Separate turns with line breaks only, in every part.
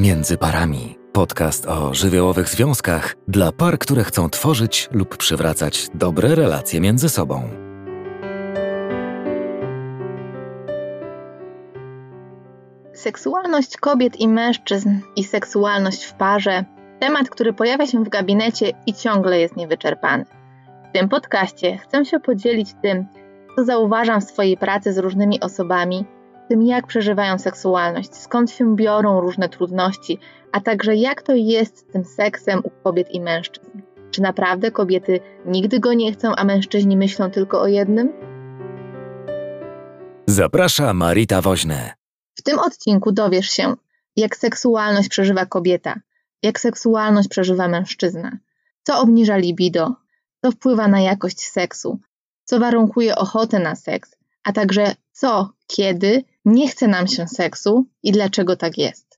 Między parami. Podcast o żywiołowych związkach dla par, które chcą tworzyć lub przywracać dobre relacje między sobą.
Seksualność kobiet i mężczyzn i seksualność w parze temat, który pojawia się w gabinecie i ciągle jest niewyczerpany. W tym podcaście chcę się podzielić tym, co zauważam w swojej pracy z różnymi osobami tym, jak przeżywają seksualność, skąd się biorą różne trudności, a także jak to jest z tym seksem u kobiet i mężczyzn. Czy naprawdę kobiety nigdy go nie chcą, a mężczyźni myślą tylko o jednym?
Zaprasza Marita Woźne.
W tym odcinku dowiesz się, jak seksualność przeżywa kobieta, jak seksualność przeżywa mężczyzna, co obniża libido, co wpływa na jakość seksu, co warunkuje ochotę na seks, a także co, kiedy nie chce nam się seksu i dlaczego tak jest.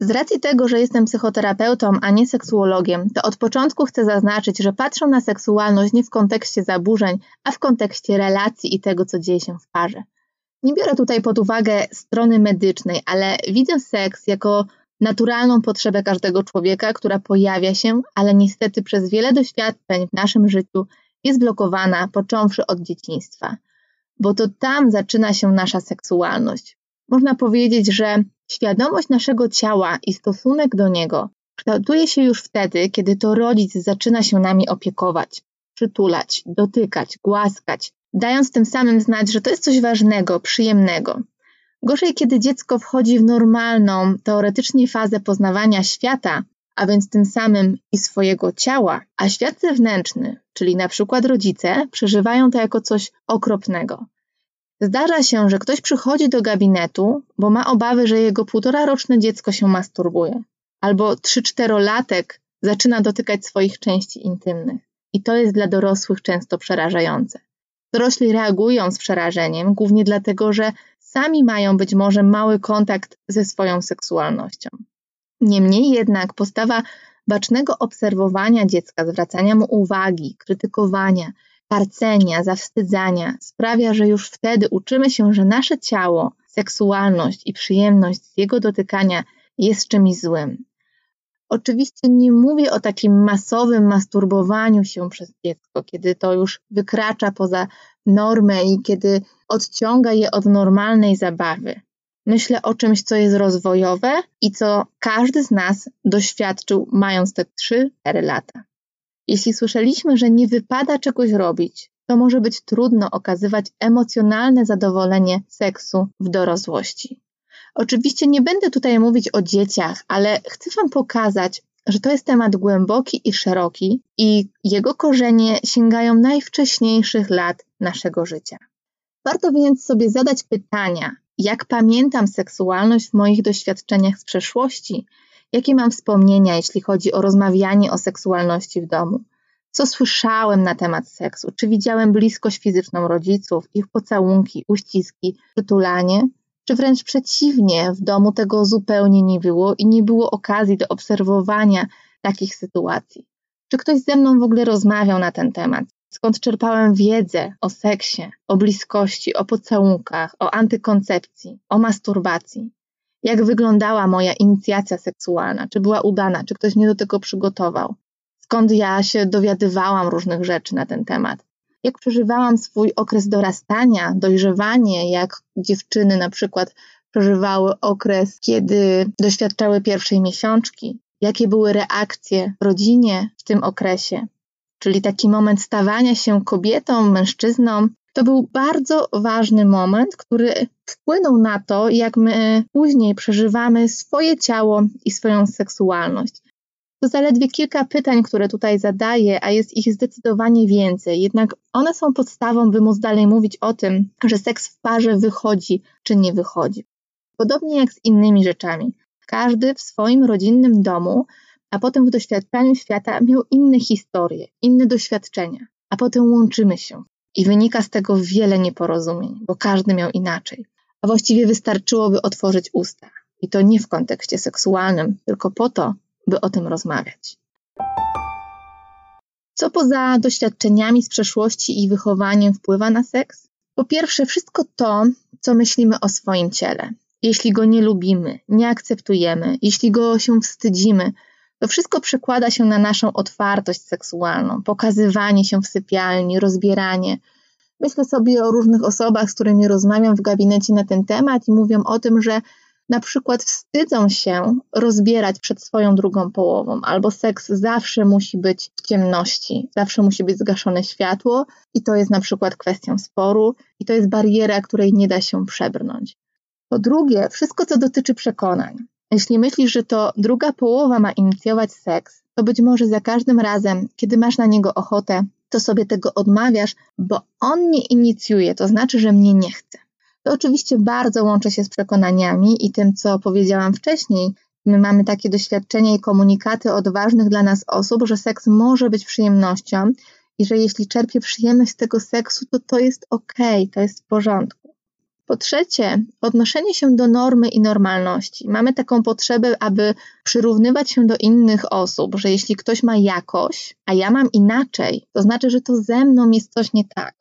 Z racji tego, że jestem psychoterapeutą, a nie seksuologiem, to od początku chcę zaznaczyć, że patrzę na seksualność nie w kontekście zaburzeń, a w kontekście relacji i tego, co dzieje się w parze. Nie biorę tutaj pod uwagę strony medycznej, ale widzę seks jako naturalną potrzebę każdego człowieka, która pojawia się, ale niestety przez wiele doświadczeń w naszym życiu jest blokowana, począwszy od dzieciństwa bo to tam zaczyna się nasza seksualność. Można powiedzieć, że świadomość naszego ciała i stosunek do niego kształtuje się już wtedy, kiedy to rodzic zaczyna się nami opiekować, przytulać, dotykać, głaskać, dając tym samym znać, że to jest coś ważnego, przyjemnego. Gorzej, kiedy dziecko wchodzi w normalną, teoretycznie fazę poznawania świata, a więc tym samym i swojego ciała, a świat zewnętrzny, czyli na przykład rodzice, przeżywają to jako coś okropnego. Zdarza się, że ktoś przychodzi do gabinetu, bo ma obawy, że jego półtora roczne dziecko się masturbuje, albo trzy-czterolatek zaczyna dotykać swoich części intymnych. I to jest dla dorosłych często przerażające. Dorośli reagują z przerażeniem, głównie dlatego, że sami mają być może mały kontakt ze swoją seksualnością. Niemniej jednak postawa bacznego obserwowania dziecka, zwracania mu uwagi, krytykowania, karcenia, zawstydzania sprawia, że już wtedy uczymy się, że nasze ciało, seksualność i przyjemność z jego dotykania jest czymś złym. Oczywiście nie mówię o takim masowym masturbowaniu się przez dziecko, kiedy to już wykracza poza normę i kiedy odciąga je od normalnej zabawy. Myślę o czymś, co jest rozwojowe i co każdy z nas doświadczył, mając te 3-4 lata. Jeśli słyszeliśmy, że nie wypada czegoś robić, to może być trudno okazywać emocjonalne zadowolenie seksu w dorosłości. Oczywiście nie będę tutaj mówić o dzieciach, ale chcę Wam pokazać, że to jest temat głęboki i szeroki i jego korzenie sięgają najwcześniejszych lat naszego życia. Warto więc sobie zadać pytania, jak pamiętam seksualność w moich doświadczeniach z przeszłości, jakie mam wspomnienia, jeśli chodzi o rozmawianie o seksualności w domu, co słyszałem na temat seksu, czy widziałem bliskość fizyczną rodziców, ich pocałunki, uściski, przytulanie, czy wręcz przeciwnie, w domu tego zupełnie nie było i nie było okazji do obserwowania takich sytuacji. Czy ktoś ze mną w ogóle rozmawiał na ten temat? Skąd czerpałem wiedzę o seksie, o bliskości, o pocałunkach, o antykoncepcji, o masturbacji. Jak wyglądała moja inicjacja seksualna, czy była udana, czy ktoś mnie do tego przygotował, skąd ja się dowiadywałam różnych rzeczy na ten temat. Jak przeżywałam swój okres dorastania, dojrzewanie, jak dziewczyny na przykład przeżywały okres, kiedy doświadczały pierwszej miesiączki, jakie były reakcje w rodzinie w tym okresie, czyli taki moment stawania się kobietą, mężczyzną, to był bardzo ważny moment, który wpłynął na to, jak my później przeżywamy swoje ciało i swoją seksualność. To zaledwie kilka pytań, które tutaj zadaję, a jest ich zdecydowanie więcej. Jednak one są podstawą, by móc dalej mówić o tym, że seks w parze wychodzi czy nie wychodzi. Podobnie jak z innymi rzeczami. Każdy w swoim rodzinnym domu a potem w doświadczaniu świata miał inne historie, inne doświadczenia, a potem łączymy się. I wynika z tego wiele nieporozumień, bo każdy miał inaczej. A właściwie wystarczyłoby otworzyć usta. I to nie w kontekście seksualnym, tylko po to, by o tym rozmawiać. Co poza doświadczeniami z przeszłości i wychowaniem wpływa na seks? Po pierwsze, wszystko to, co myślimy o swoim ciele. jeśli go nie lubimy, nie akceptujemy, jeśli go się wstydzimy, to wszystko przekłada się na naszą otwartość seksualną, pokazywanie się w sypialni, rozbieranie. Myślę sobie o różnych osobach, z którymi rozmawiam w gabinecie na ten temat i mówią o tym, że na przykład wstydzą się rozbierać przed swoją drugą połową, albo seks zawsze musi być w ciemności, zawsze musi być zgaszone światło, i to jest na przykład kwestią sporu, i to jest bariera, której nie da się przebrnąć. Po drugie, wszystko co dotyczy przekonań. Jeśli myślisz, że to druga połowa ma inicjować seks, to być może za każdym razem, kiedy masz na niego ochotę, to sobie tego odmawiasz, bo on nie inicjuje, to znaczy, że mnie nie chce. To oczywiście bardzo łączy się z przekonaniami i tym, co powiedziałam wcześniej. My mamy takie doświadczenia i komunikaty od ważnych dla nas osób, że seks może być przyjemnością i że jeśli czerpie przyjemność z tego seksu, to to jest ok, to jest w porządku. Po trzecie, odnoszenie się do normy i normalności. Mamy taką potrzebę, aby przyrównywać się do innych osób, że jeśli ktoś ma jakoś, a ja mam inaczej, to znaczy, że to ze mną jest coś nie tak.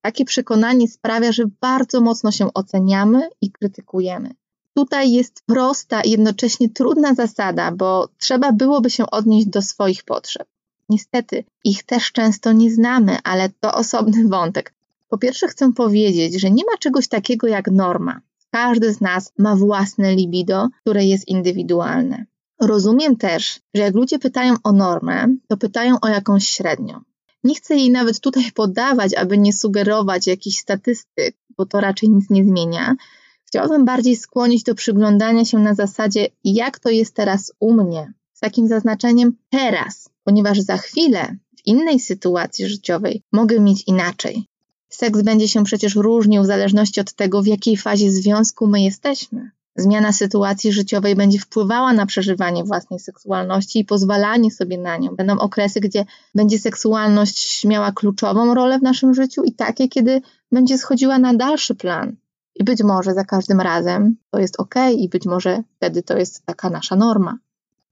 Takie przekonanie sprawia, że bardzo mocno się oceniamy i krytykujemy. Tutaj jest prosta i jednocześnie trudna zasada, bo trzeba byłoby się odnieść do swoich potrzeb. Niestety, ich też często nie znamy, ale to osobny wątek. Po pierwsze, chcę powiedzieć, że nie ma czegoś takiego jak norma. Każdy z nas ma własne libido, które jest indywidualne. Rozumiem też, że jak ludzie pytają o normę, to pytają o jakąś średnią. Nie chcę jej nawet tutaj podawać, aby nie sugerować jakichś statystyk, bo to raczej nic nie zmienia. Chciałabym bardziej skłonić do przyglądania się na zasadzie, jak to jest teraz u mnie, z takim zaznaczeniem teraz, ponieważ za chwilę w innej sytuacji życiowej mogę mieć inaczej. Seks będzie się przecież różnił w zależności od tego, w jakiej fazie związku my jesteśmy. Zmiana sytuacji życiowej będzie wpływała na przeżywanie własnej seksualności i pozwalanie sobie na nią. Będą okresy, gdzie będzie seksualność miała kluczową rolę w naszym życiu i takie, kiedy będzie schodziła na dalszy plan. I być może za każdym razem to jest ok, i być może wtedy to jest taka nasza norma.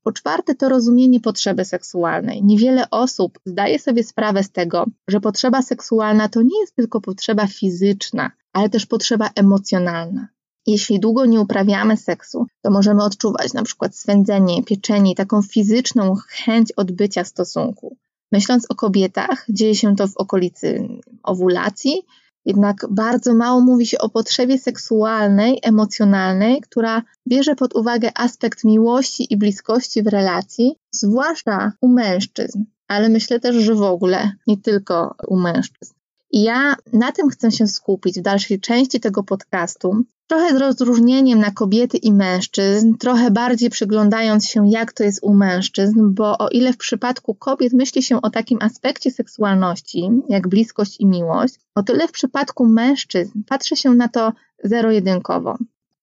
Po czwarte, to rozumienie potrzeby seksualnej. Niewiele osób zdaje sobie sprawę z tego, że potrzeba seksualna to nie jest tylko potrzeba fizyczna, ale też potrzeba emocjonalna. Jeśli długo nie uprawiamy seksu, to możemy odczuwać na przykład swędzenie, pieczenie, taką fizyczną chęć odbycia stosunku. Myśląc o kobietach, dzieje się to w okolicy owulacji, jednak bardzo mało mówi się o potrzebie seksualnej, emocjonalnej, która bierze pod uwagę aspekt miłości i bliskości w relacji, zwłaszcza u mężczyzn, ale myślę też, że w ogóle nie tylko u mężczyzn. I ja na tym chcę się skupić w dalszej części tego podcastu, trochę z rozróżnieniem na kobiety i mężczyzn, trochę bardziej przyglądając się, jak to jest u mężczyzn, bo o ile w przypadku kobiet myśli się o takim aspekcie seksualności, jak bliskość i miłość, o tyle w przypadku mężczyzn patrzy się na to zero-jedynkowo.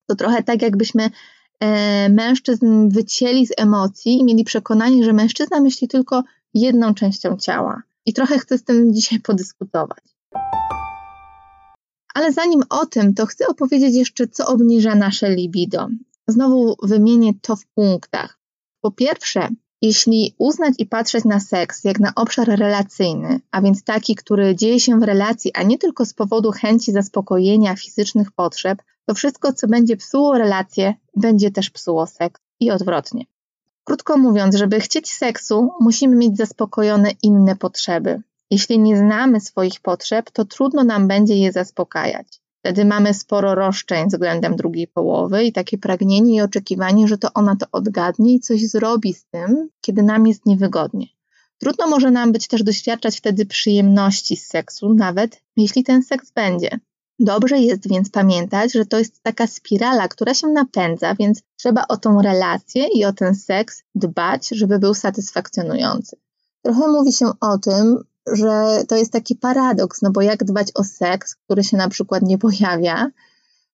To trochę tak, jakbyśmy e, mężczyzn wycięli z emocji i mieli przekonanie, że mężczyzna myśli tylko jedną częścią ciała. I trochę chcę z tym dzisiaj podyskutować. Ale zanim o tym, to chcę opowiedzieć jeszcze, co obniża nasze libido. Znowu wymienię to w punktach. Po pierwsze, jeśli uznać i patrzeć na seks jak na obszar relacyjny, a więc taki, który dzieje się w relacji, a nie tylko z powodu chęci zaspokojenia fizycznych potrzeb, to wszystko, co będzie psuło relacje, będzie też psuło seks i odwrotnie. Krótko mówiąc, żeby chcieć seksu, musimy mieć zaspokojone inne potrzeby. Jeśli nie znamy swoich potrzeb, to trudno nam będzie je zaspokajać. Wtedy mamy sporo roszczeń względem drugiej połowy i takie pragnienie i oczekiwanie, że to ona to odgadnie i coś zrobi z tym, kiedy nam jest niewygodnie. Trudno może nam być też doświadczać wtedy przyjemności z seksu, nawet jeśli ten seks będzie. Dobrze jest więc pamiętać, że to jest taka spirala, która się napędza, więc trzeba o tą relację i o ten seks dbać, żeby był satysfakcjonujący. Trochę mówi się o tym, że to jest taki paradoks, no bo jak dbać o seks, który się na przykład nie pojawia?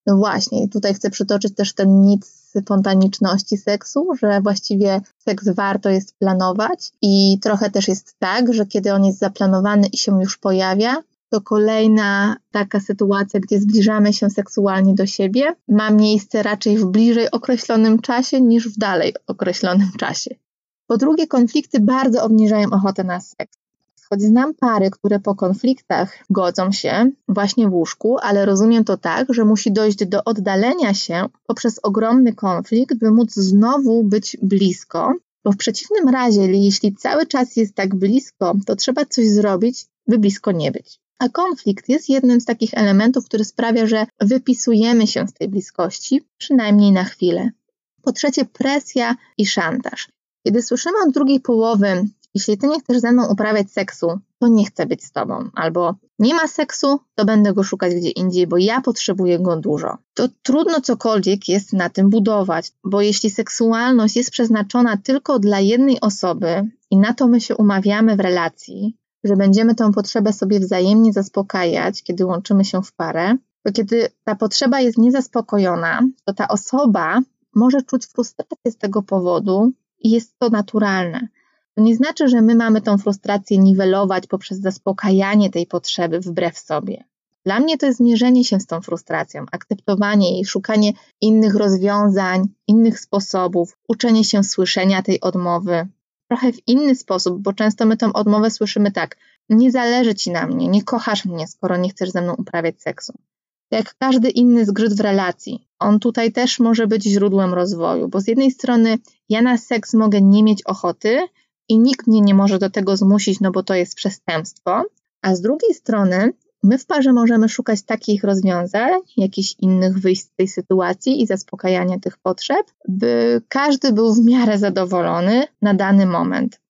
No właśnie, tutaj chcę przytoczyć też ten mit spontaniczności seksu, że właściwie seks warto jest planować i trochę też jest tak, że kiedy on jest zaplanowany i się już pojawia, to kolejna taka sytuacja, gdzie zbliżamy się seksualnie do siebie, ma miejsce raczej w bliżej określonym czasie niż w dalej określonym czasie. Po drugie, konflikty bardzo obniżają ochotę na seks Choć znam pary, które po konfliktach godzą się właśnie w łóżku, ale rozumiem to tak, że musi dojść do oddalenia się poprzez ogromny konflikt, by móc znowu być blisko. Bo w przeciwnym razie, jeśli cały czas jest tak blisko, to trzeba coś zrobić, by blisko nie być. A konflikt jest jednym z takich elementów, który sprawia, że wypisujemy się z tej bliskości, przynajmniej na chwilę. Po trzecie, presja i szantaż. Kiedy słyszymy od drugiej połowy, jeśli ty nie chcesz ze mną uprawiać seksu, to nie chcę być z tobą. Albo nie ma seksu, to będę go szukać gdzie indziej, bo ja potrzebuję go dużo. To trudno cokolwiek jest na tym budować, bo jeśli seksualność jest przeznaczona tylko dla jednej osoby i na to my się umawiamy w relacji, że będziemy tę potrzebę sobie wzajemnie zaspokajać, kiedy łączymy się w parę, to kiedy ta potrzeba jest niezaspokojona, to ta osoba może czuć frustrację z tego powodu i jest to naturalne. To nie znaczy, że my mamy tą frustrację niwelować poprzez zaspokajanie tej potrzeby wbrew sobie. Dla mnie to jest zmierzenie się z tą frustracją, akceptowanie jej, szukanie innych rozwiązań, innych sposobów, uczenie się słyszenia tej odmowy, trochę w inny sposób, bo często my tą odmowę słyszymy tak: nie zależy ci na mnie, nie kochasz mnie, skoro nie chcesz ze mną uprawiać seksu. Jak każdy inny zgrzyt w relacji, on tutaj też może być źródłem rozwoju, bo z jednej strony ja na seks mogę nie mieć ochoty i nikt mnie nie może do tego zmusić, no bo to jest przestępstwo, a z drugiej strony My w parze możemy szukać takich rozwiązań, jakichś innych wyjść z tej sytuacji i zaspokajania tych potrzeb, by każdy był w miarę zadowolony na dany moment.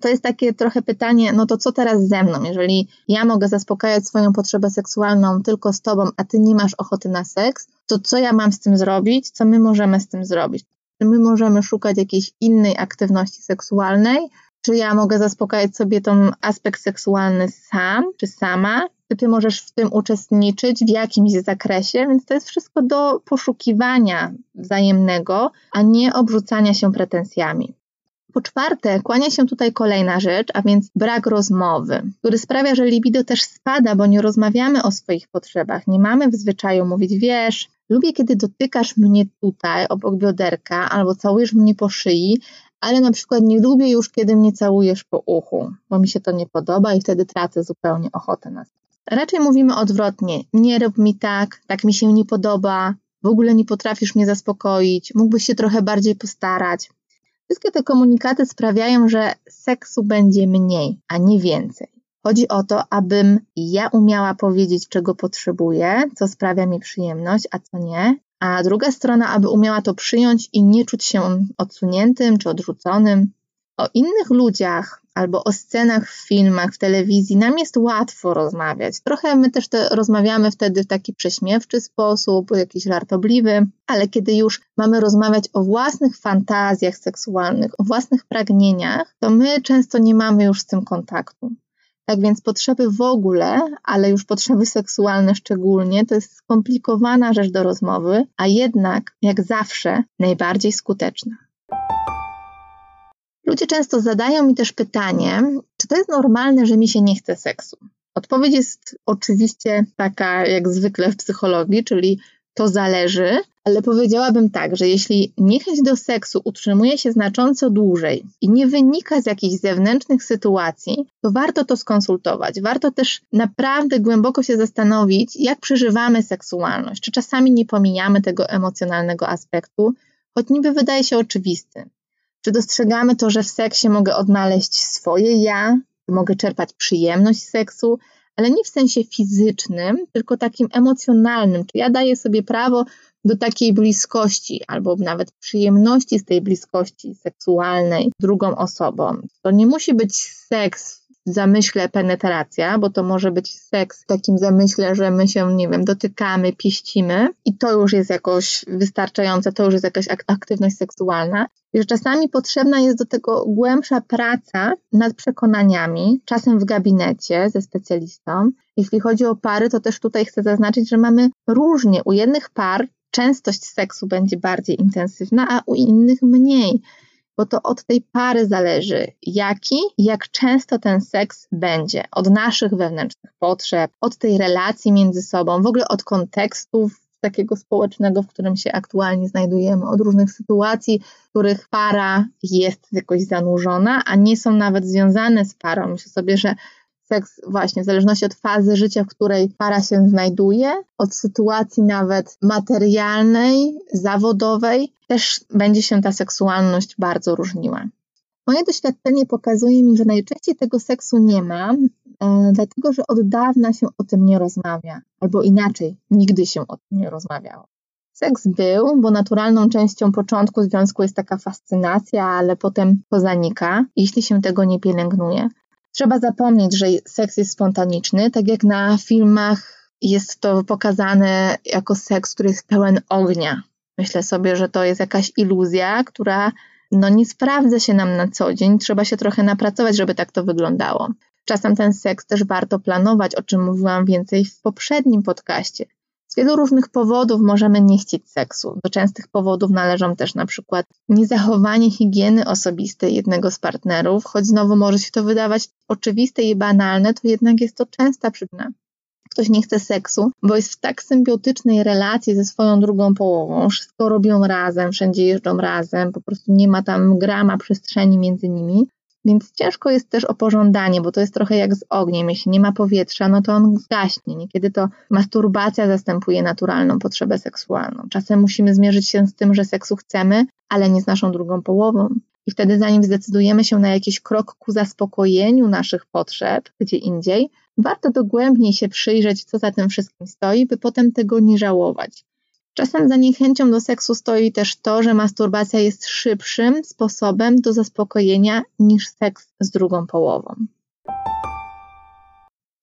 To jest takie trochę pytanie, no to co teraz ze mną? Jeżeli ja mogę zaspokajać swoją potrzebę seksualną tylko z tobą, a ty nie masz ochoty na seks, to co ja mam z tym zrobić? Co my możemy z tym zrobić? Czy my możemy szukać jakiejś innej aktywności seksualnej? Czy ja mogę zaspokajać sobie ten aspekt seksualny sam, czy sama? ty możesz w tym uczestniczyć w jakimś zakresie, więc to jest wszystko do poszukiwania wzajemnego, a nie obrzucania się pretensjami. Po czwarte, kłania się tutaj kolejna rzecz, a więc brak rozmowy, który sprawia, że libido też spada, bo nie rozmawiamy o swoich potrzebach. Nie mamy w zwyczaju mówić, wiesz, lubię, kiedy dotykasz mnie tutaj obok bioderka albo całujesz mnie po szyi, ale na przykład nie lubię już, kiedy mnie całujesz po uchu, bo mi się to nie podoba i wtedy tracę zupełnie ochotę na to. Raczej mówimy odwrotnie. Nie rób mi tak, tak mi się nie podoba, w ogóle nie potrafisz mnie zaspokoić, mógłbyś się trochę bardziej postarać. Wszystkie te komunikaty sprawiają, że seksu będzie mniej, a nie więcej. Chodzi o to, abym ja umiała powiedzieć, czego potrzebuję, co sprawia mi przyjemność, a co nie, a druga strona, aby umiała to przyjąć i nie czuć się odsuniętym czy odrzuconym. O innych ludziach albo o scenach w filmach, w telewizji nam jest łatwo rozmawiać. Trochę my też te, rozmawiamy wtedy w taki prześmiewczy sposób, jakiś żartobliwy, ale kiedy już mamy rozmawiać o własnych fantazjach seksualnych, o własnych pragnieniach, to my często nie mamy już z tym kontaktu. Tak więc potrzeby w ogóle, ale już potrzeby seksualne szczególnie, to jest skomplikowana rzecz do rozmowy, a jednak, jak zawsze, najbardziej skuteczna. Ludzie często zadają mi też pytanie, czy to jest normalne, że mi się nie chce seksu? Odpowiedź jest oczywiście taka jak zwykle w psychologii, czyli to zależy, ale powiedziałabym tak, że jeśli niechęć do seksu utrzymuje się znacząco dłużej i nie wynika z jakichś zewnętrznych sytuacji, to warto to skonsultować. Warto też naprawdę głęboko się zastanowić, jak przeżywamy seksualność. Czy czasami nie pomijamy tego emocjonalnego aspektu, choć niby wydaje się oczywisty. Czy dostrzegamy to, że w seksie mogę odnaleźć swoje ja, mogę czerpać przyjemność z seksu, ale nie w sensie fizycznym, tylko takim emocjonalnym. Czy ja daję sobie prawo do takiej bliskości, albo nawet przyjemności z tej bliskości seksualnej drugą osobą. To nie musi być seks zamyśle penetracja, bo to może być seks w takim zamyśle, że my się, nie wiem, dotykamy, pieścimy i to już jest jakoś wystarczające, to już jest jakaś aktywność seksualna. I że czasami potrzebna jest do tego głębsza praca nad przekonaniami, czasem w gabinecie ze specjalistą. Jeśli chodzi o pary, to też tutaj chcę zaznaczyć, że mamy różnie. U jednych par częstość seksu będzie bardziej intensywna, a u innych mniej bo to od tej pary zależy, jaki i jak często ten seks będzie, od naszych wewnętrznych potrzeb, od tej relacji między sobą, w ogóle od kontekstów takiego społecznego, w którym się aktualnie znajdujemy, od różnych sytuacji, w których para jest jakoś zanurzona, a nie są nawet związane z parą. Myślę sobie, że seks właśnie w zależności od fazy życia, w której para się znajduje, od sytuacji nawet materialnej, zawodowej, też będzie się ta seksualność bardzo różniła. Moje doświadczenie pokazuje mi, że najczęściej tego seksu nie ma, e, dlatego że od dawna się o tym nie rozmawia, albo inaczej, nigdy się o tym nie rozmawiało. Seks był, bo naturalną częścią początku związku jest taka fascynacja, ale potem to zanika, jeśli się tego nie pielęgnuje. Trzeba zapomnieć, że seks jest spontaniczny, tak jak na filmach jest to pokazane jako seks, który jest pełen ognia. Myślę sobie, że to jest jakaś iluzja, która no nie sprawdza się nam na co dzień, trzeba się trochę napracować, żeby tak to wyglądało. Czasem ten seks też warto planować, o czym mówiłam więcej w poprzednim podcaście. Z wielu różnych powodów możemy nie chcieć seksu. Do częstych powodów należą też na przykład niezachowanie higieny osobistej jednego z partnerów, choć znowu może się to wydawać oczywiste i banalne, to jednak jest to częsta przyczyna. Ktoś nie chce seksu, bo jest w tak symbiotycznej relacji ze swoją drugą połową, wszystko robią razem, wszędzie jeżdżą razem, po prostu nie ma tam grama przestrzeni między nimi, więc ciężko jest też o pożądanie, bo to jest trochę jak z ogniem. Jeśli nie ma powietrza, no to on zgaśnie. Niekiedy to masturbacja zastępuje naturalną potrzebę seksualną. Czasem musimy zmierzyć się z tym, że seksu chcemy, ale nie z naszą drugą połową. I wtedy, zanim zdecydujemy się na jakiś krok ku zaspokojeniu naszych potrzeb gdzie indziej, warto dogłębniej się przyjrzeć, co za tym wszystkim stoi, by potem tego nie żałować. Czasem za niechęcią do seksu stoi też to, że masturbacja jest szybszym sposobem do zaspokojenia niż seks z drugą połową.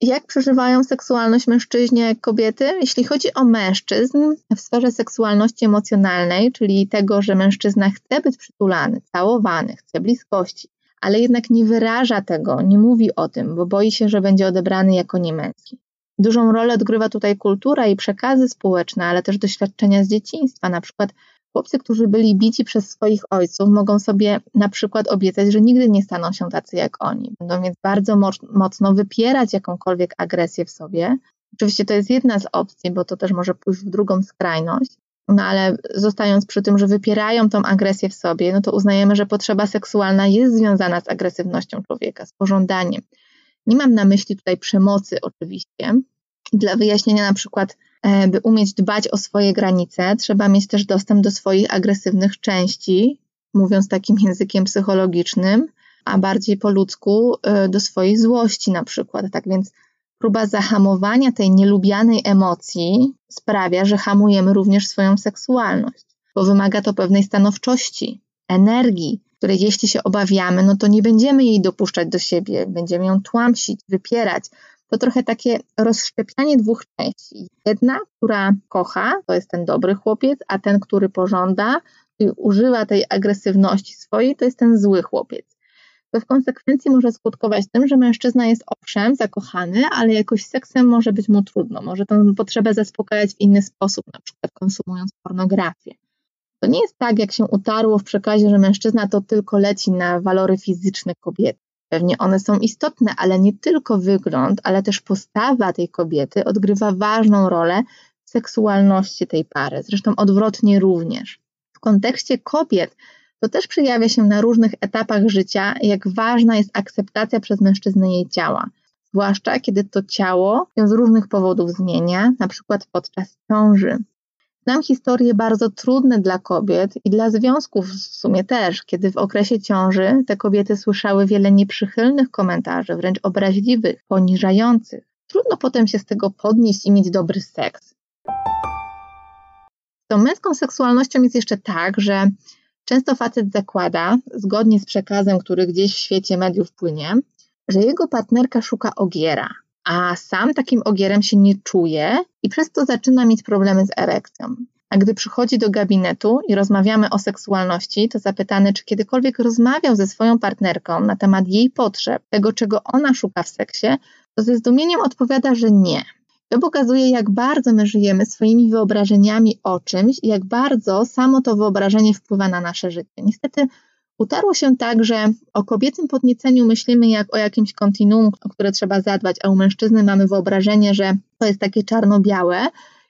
Jak przeżywają seksualność mężczyźni jak kobiety? Jeśli chodzi o mężczyzn w sferze seksualności emocjonalnej, czyli tego, że mężczyzna chce być przytulany, całowany, chce bliskości, ale jednak nie wyraża tego, nie mówi o tym, bo boi się, że będzie odebrany jako niemęski. Dużą rolę odgrywa tutaj kultura i przekazy społeczne, ale też doświadczenia z dzieciństwa. Na przykład chłopcy, którzy byli bici przez swoich ojców, mogą sobie na przykład obiecać, że nigdy nie staną się tacy jak oni. Będą więc bardzo mocno wypierać jakąkolwiek agresję w sobie. Oczywiście to jest jedna z opcji, bo to też może pójść w drugą skrajność. No ale zostając przy tym, że wypierają tą agresję w sobie, no to uznajemy, że potrzeba seksualna jest związana z agresywnością człowieka, z pożądaniem. Nie mam na myśli tutaj przemocy oczywiście. Dla wyjaśnienia na przykład, e, by umieć dbać o swoje granice, trzeba mieć też dostęp do swoich agresywnych części, mówiąc takim językiem psychologicznym, a bardziej po ludzku e, do swojej złości na przykład. Tak więc próba zahamowania tej nielubianej emocji sprawia, że hamujemy również swoją seksualność, bo wymaga to pewnej stanowczości, energii, której jeśli się obawiamy, no to nie będziemy jej dopuszczać do siebie, będziemy ją tłamsić, wypierać. To trochę takie rozszczepianie dwóch części. Jedna, która kocha, to jest ten dobry chłopiec, a ten, który pożąda i używa tej agresywności swojej, to jest ten zły chłopiec. To w konsekwencji może skutkować tym, że mężczyzna jest owszem zakochany, ale jakoś seksem może być mu trudno. Może tę potrzebę zaspokajać w inny sposób, na przykład konsumując pornografię. To nie jest tak, jak się utarło w przekazie, że mężczyzna to tylko leci na walory fizyczne kobiety. Pewnie one są istotne, ale nie tylko wygląd, ale też postawa tej kobiety odgrywa ważną rolę w seksualności tej pary. Zresztą odwrotnie również. W kontekście kobiet to też przejawia się na różnych etapach życia, jak ważna jest akceptacja przez mężczyznę jej ciała. Zwłaszcza kiedy to ciało się z różnych powodów zmienia, na przykład podczas ciąży. Znam historie bardzo trudne dla kobiet i dla związków w sumie też, kiedy w okresie ciąży te kobiety słyszały wiele nieprzychylnych komentarzy, wręcz obraźliwych, poniżających. Trudno potem się z tego podnieść i mieć dobry seks. Z tą męską seksualnością jest jeszcze tak, że często facet zakłada, zgodnie z przekazem, który gdzieś w świecie mediów płynie, że jego partnerka szuka ogiera, a sam takim ogierem się nie czuje i przez to zaczyna mieć problemy z erekcją. A gdy przychodzi do gabinetu i rozmawiamy o seksualności, to zapytany, czy kiedykolwiek rozmawiał ze swoją partnerką na temat jej potrzeb, tego, czego ona szuka w seksie, to ze zdumieniem odpowiada, że nie. To pokazuje, jak bardzo my żyjemy swoimi wyobrażeniami o czymś i jak bardzo samo to wyobrażenie wpływa na nasze życie. Niestety Utarło się tak, że o kobiecym podnieceniu myślimy jak o jakimś kontinuum, o które trzeba zadbać, a u mężczyzny mamy wyobrażenie, że to jest takie czarno-białe,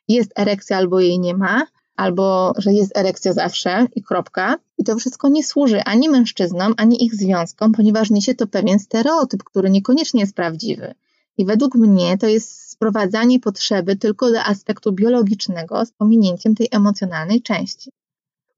jest erekcja albo jej nie ma, albo że jest erekcja zawsze i kropka. I to wszystko nie służy ani mężczyznom, ani ich związkom, ponieważ niesie to pewien stereotyp, który niekoniecznie jest prawdziwy. I według mnie to jest sprowadzanie potrzeby tylko do aspektu biologicznego z pominięciem tej emocjonalnej części.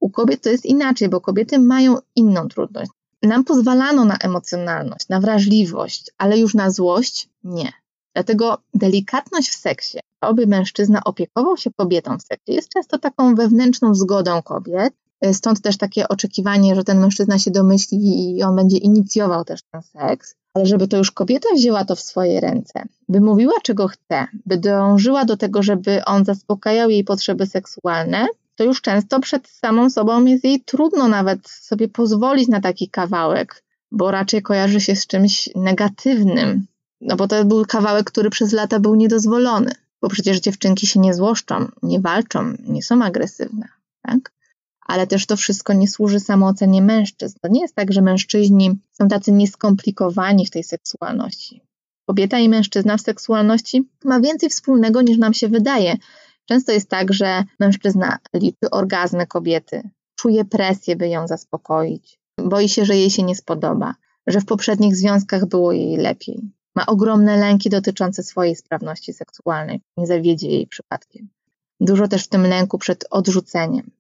U kobiet to jest inaczej, bo kobiety mają inną trudność. Nam pozwalano na emocjonalność, na wrażliwość, ale już na złość nie. Dlatego delikatność w seksie, aby mężczyzna opiekował się kobietą w seksie, jest często taką wewnętrzną zgodą kobiet. Stąd też takie oczekiwanie, że ten mężczyzna się domyśli i on będzie inicjował też ten seks, ale żeby to już kobieta wzięła to w swoje ręce, by mówiła, czego chce, by dążyła do tego, żeby on zaspokajał jej potrzeby seksualne, to już często przed samą sobą jest jej trudno nawet sobie pozwolić na taki kawałek, bo raczej kojarzy się z czymś negatywnym. No bo to był kawałek, który przez lata był niedozwolony, bo przecież dziewczynki się nie złoszczą, nie walczą, nie są agresywne, tak? Ale też to wszystko nie służy samoocenie mężczyzn. To nie jest tak, że mężczyźni są tacy nieskomplikowani w tej seksualności. Kobieta i mężczyzna w seksualności ma więcej wspólnego niż nam się wydaje. Często jest tak, że mężczyzna liczy orgazmy kobiety, czuje presję, by ją zaspokoić, boi się, że jej się nie spodoba, że w poprzednich związkach było jej lepiej. Ma ogromne lęki dotyczące swojej sprawności seksualnej, nie zawiedzie jej przypadkiem. Dużo też w tym lęku przed odrzuceniem.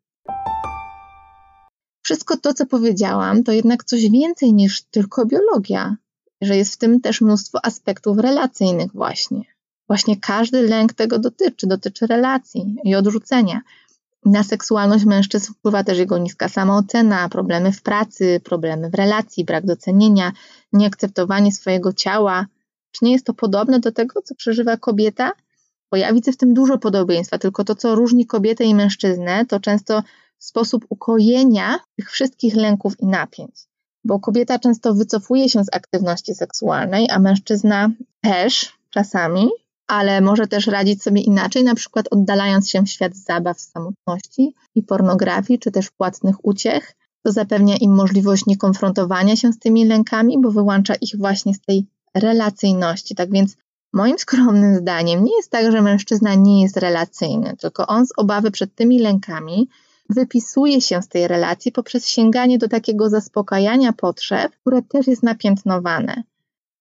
Wszystko to, co powiedziałam, to jednak coś więcej niż tylko biologia, że jest w tym też mnóstwo aspektów relacyjnych, właśnie. Właśnie każdy lęk tego dotyczy, dotyczy relacji i odrzucenia. Na seksualność mężczyzn wpływa też jego niska samoocena, problemy w pracy, problemy w relacji, brak docenienia, nieakceptowanie swojego ciała. Czy nie jest to podobne do tego, co przeżywa kobieta? Bo ja widzę w tym dużo podobieństwa, tylko to, co różni kobietę i mężczyznę, to często sposób ukojenia tych wszystkich lęków i napięć. Bo kobieta często wycofuje się z aktywności seksualnej, a mężczyzna też czasami, ale może też radzić sobie inaczej, na przykład oddalając się w świat zabaw, samotności i pornografii, czy też płatnych uciech. To zapewnia im możliwość niekonfrontowania się z tymi lękami, bo wyłącza ich właśnie z tej relacyjności. Tak więc moim skromnym zdaniem nie jest tak, że mężczyzna nie jest relacyjny, tylko on z obawy przed tymi lękami wypisuje się z tej relacji poprzez sięganie do takiego zaspokajania potrzeb, które też jest napiętnowane.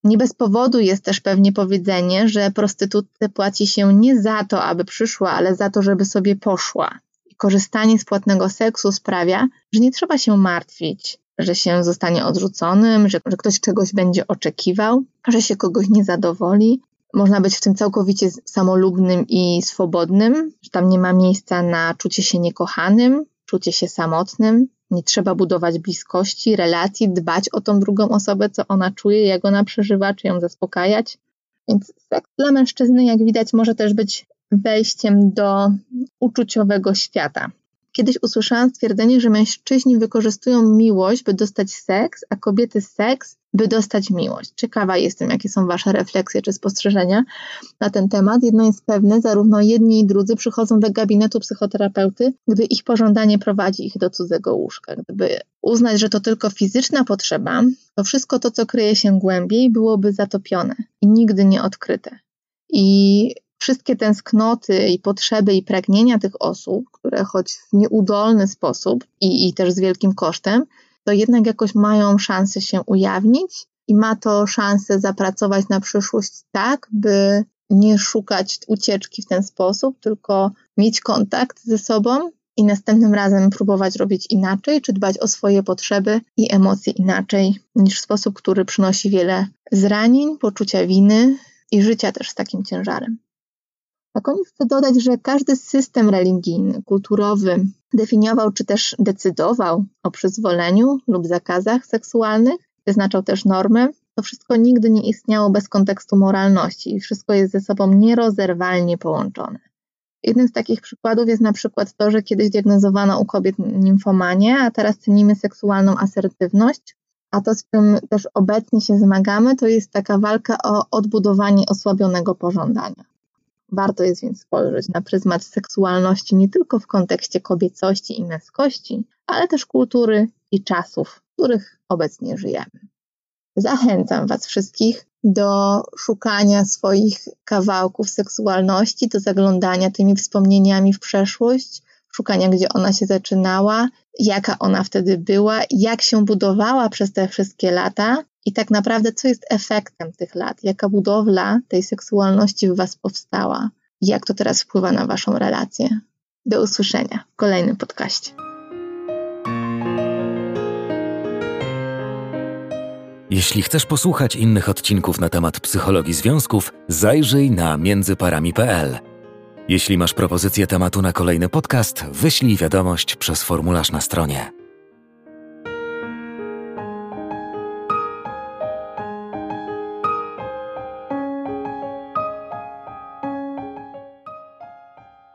Nie bez powodu jest też pewnie powiedzenie, że prostytutce płaci się nie za to, aby przyszła, ale za to, żeby sobie poszła. I korzystanie z płatnego seksu sprawia, że nie trzeba się martwić, że się zostanie odrzuconym, że, że ktoś czegoś będzie oczekiwał, że się kogoś nie zadowoli. Można być w tym całkowicie samolubnym i swobodnym, że tam nie ma miejsca na czucie się niekochanym, czucie się samotnym, nie trzeba budować bliskości, relacji, dbać o tą drugą osobę, co ona czuje, jak ona przeżywa, czy ją zaspokajać. Więc seks dla mężczyzny, jak widać, może też być wejściem do uczuciowego świata. Kiedyś usłyszałam stwierdzenie, że mężczyźni wykorzystują miłość, by dostać seks, a kobiety seks, by dostać miłość. Ciekawa jestem, jakie są Wasze refleksje czy spostrzeżenia na ten temat. Jedno jest pewne, zarówno jedni i drudzy przychodzą do gabinetu psychoterapeuty, gdy ich pożądanie prowadzi ich do cudzego łóżka. Gdyby uznać, że to tylko fizyczna potrzeba, to wszystko to, co kryje się głębiej, byłoby zatopione i nigdy nie odkryte. I wszystkie tęsknoty i potrzeby i pragnienia tych osób, które choć w nieudolny sposób i, i też z wielkim kosztem, to jednak jakoś mają szansę się ujawnić i ma to szansę zapracować na przyszłość tak, by nie szukać ucieczki w ten sposób, tylko mieć kontakt ze sobą i następnym razem próbować robić inaczej, czy dbać o swoje potrzeby i emocje inaczej, niż w sposób, który przynosi wiele zranień, poczucia winy i życia też z takim ciężarem. Na koniec chcę dodać, że każdy system religijny, kulturowy definiował czy też decydował o przyzwoleniu lub zakazach seksualnych, wyznaczał też normy. To wszystko nigdy nie istniało bez kontekstu moralności i wszystko jest ze sobą nierozerwalnie połączone. Jednym z takich przykładów jest na przykład to, że kiedyś diagnozowano u kobiet nimfomanię, a teraz cenimy seksualną asertywność. A to, z czym też obecnie się zmagamy, to jest taka walka o odbudowanie osłabionego pożądania. Warto jest więc spojrzeć na pryzmat seksualności nie tylko w kontekście kobiecości i męskości, ale też kultury i czasów, w których obecnie żyjemy. Zachęcam Was wszystkich do szukania swoich kawałków seksualności, do zaglądania tymi wspomnieniami w przeszłość, szukania, gdzie ona się zaczynała, jaka ona wtedy była, jak się budowała przez te wszystkie lata i tak naprawdę co jest efektem tych lat, jaka budowla tej seksualności w Was powstała, jak to teraz wpływa na Waszą relację. Do usłyszenia w kolejnym podcaście.
Jeśli chcesz posłuchać innych odcinków na temat psychologii związków, zajrzyj na międzyparami.pl. Jeśli masz propozycję tematu na kolejny podcast, wyślij wiadomość przez formularz na stronie.